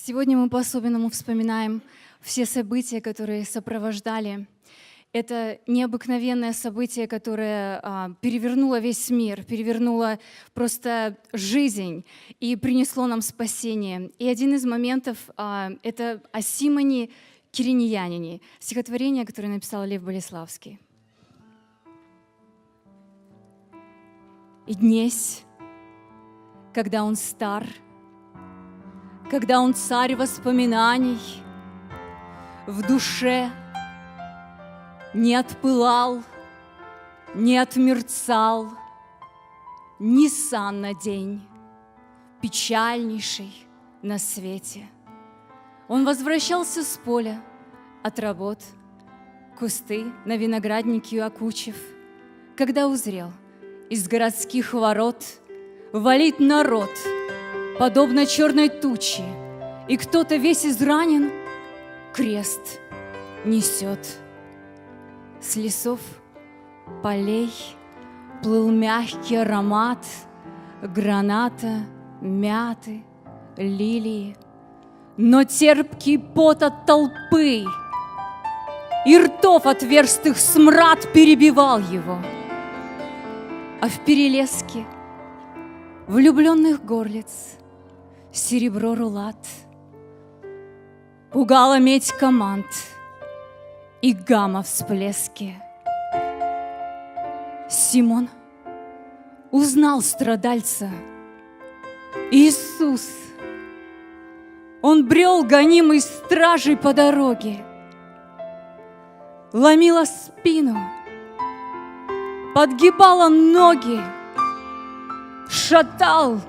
Сегодня мы по-особенному вспоминаем все события, которые сопровождали это необыкновенное событие, которое а, перевернуло весь мир, перевернуло просто жизнь и принесло нам спасение. И один из моментов а, — это о Симоне Кириньянине, стихотворение, которое написал Лев Болеславский. И днесь, когда он стар, когда он царь воспоминаний, в душе — не отпылал, не отмерцал ни сан на день, печальнейший на свете. Он возвращался с поля от работ, кусты на винограднике окучив, когда узрел из городских ворот валит народ, подобно черной туче, и кто-то весь изранен крест несет. С лесов, полей плыл мягкий аромат Граната, мяты, лилии, Но терпкий пот от толпы И ртов отверстых смрад перебивал его. А в перелеске влюбленных горлиц Серебро рулат. Пугала медь команд — и гамма всплески. Симон узнал страдальца. Иисус, он брел гонимый стражей по дороге, ломила спину, подгибала ноги, шатал,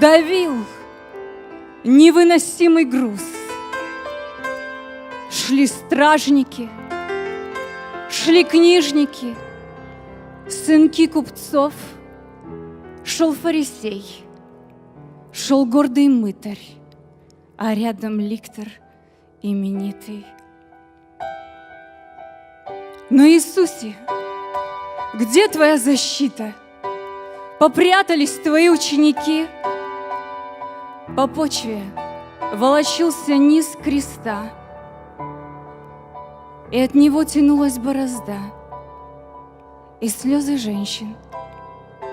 давил невыносимый груз – Шли стражники, шли книжники, сынки купцов, шел фарисей, шел гордый мытарь, а рядом ликтор именитый. Но Иисусе, где твоя защита? Попрятались твои ученики. По почве волочился низ креста и от него тянулась борозда, и слезы женщин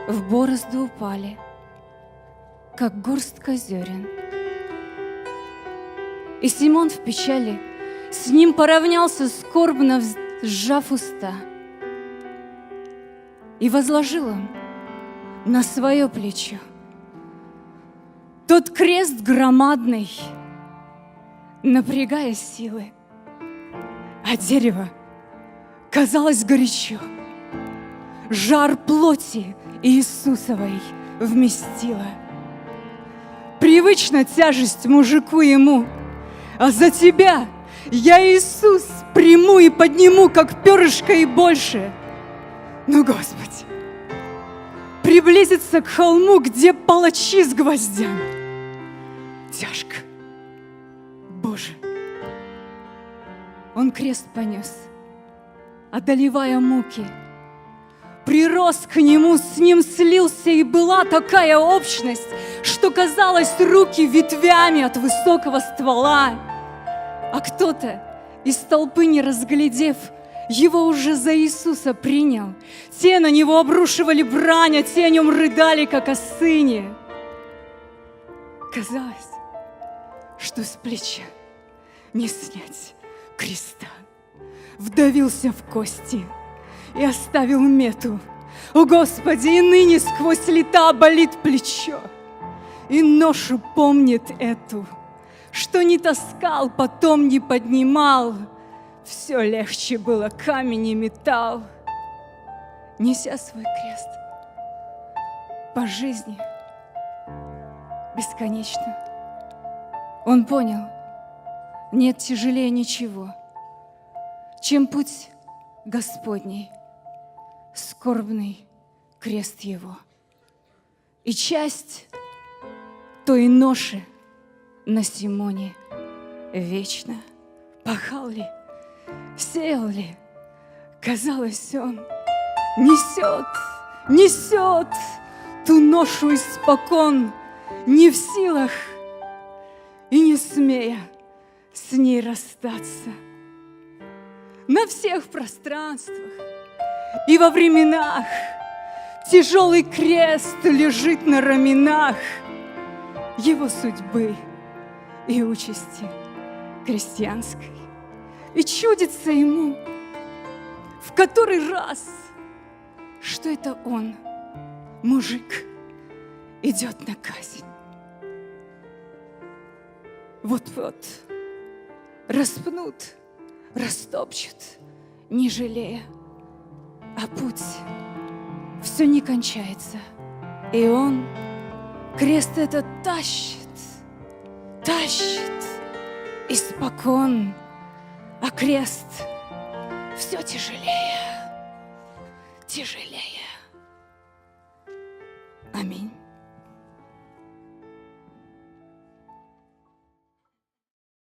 в борозду упали, как горстка зерен. И Симон в печали с ним поравнялся, скорбно сжав уста, и возложил он на свое плечо тот крест громадный, напрягая силы, а дерево казалось горячо. Жар плоти Иисусовой вместила. Привычна тяжесть мужику ему, а за тебя я Иисус приму и подниму, как перышко и больше. Ну, Господи, приблизиться к холму, где палачи с гвоздями. Тяжко. Боже, он крест понес, одолевая муки. Прирос к нему, с ним слился, и была такая общность, что казалось руки ветвями от высокого ствола. А кто-то из толпы, не разглядев, его уже за Иисуса принял. Те на него обрушивали брань, а те о нем рыдали, как о сыне. Казалось, что с плеча не снять креста, вдавился в кости и оставил мету. О, Господи, и ныне сквозь лета болит плечо, и ношу помнит эту, что не таскал, потом не поднимал, все легче было камень и металл, неся свой крест по жизни бесконечно. Он понял – нет тяжелее ничего, чем путь Господний, скорбный крест Его. И часть той ноши на Симоне вечно пахал ли, сеял ли, казалось, он несет, несет ту ношу испокон, не в силах и не смея с ней расстаться. На всех пространствах и во временах тяжелый крест лежит на раменах его судьбы и участи крестьянской. И чудится ему в который раз, что это он, мужик, идет на казнь. Вот-вот распнут, растопчут, не жалея, а путь все не кончается. И он крест этот тащит, тащит испокон, а крест все тяжелее, тяжелее.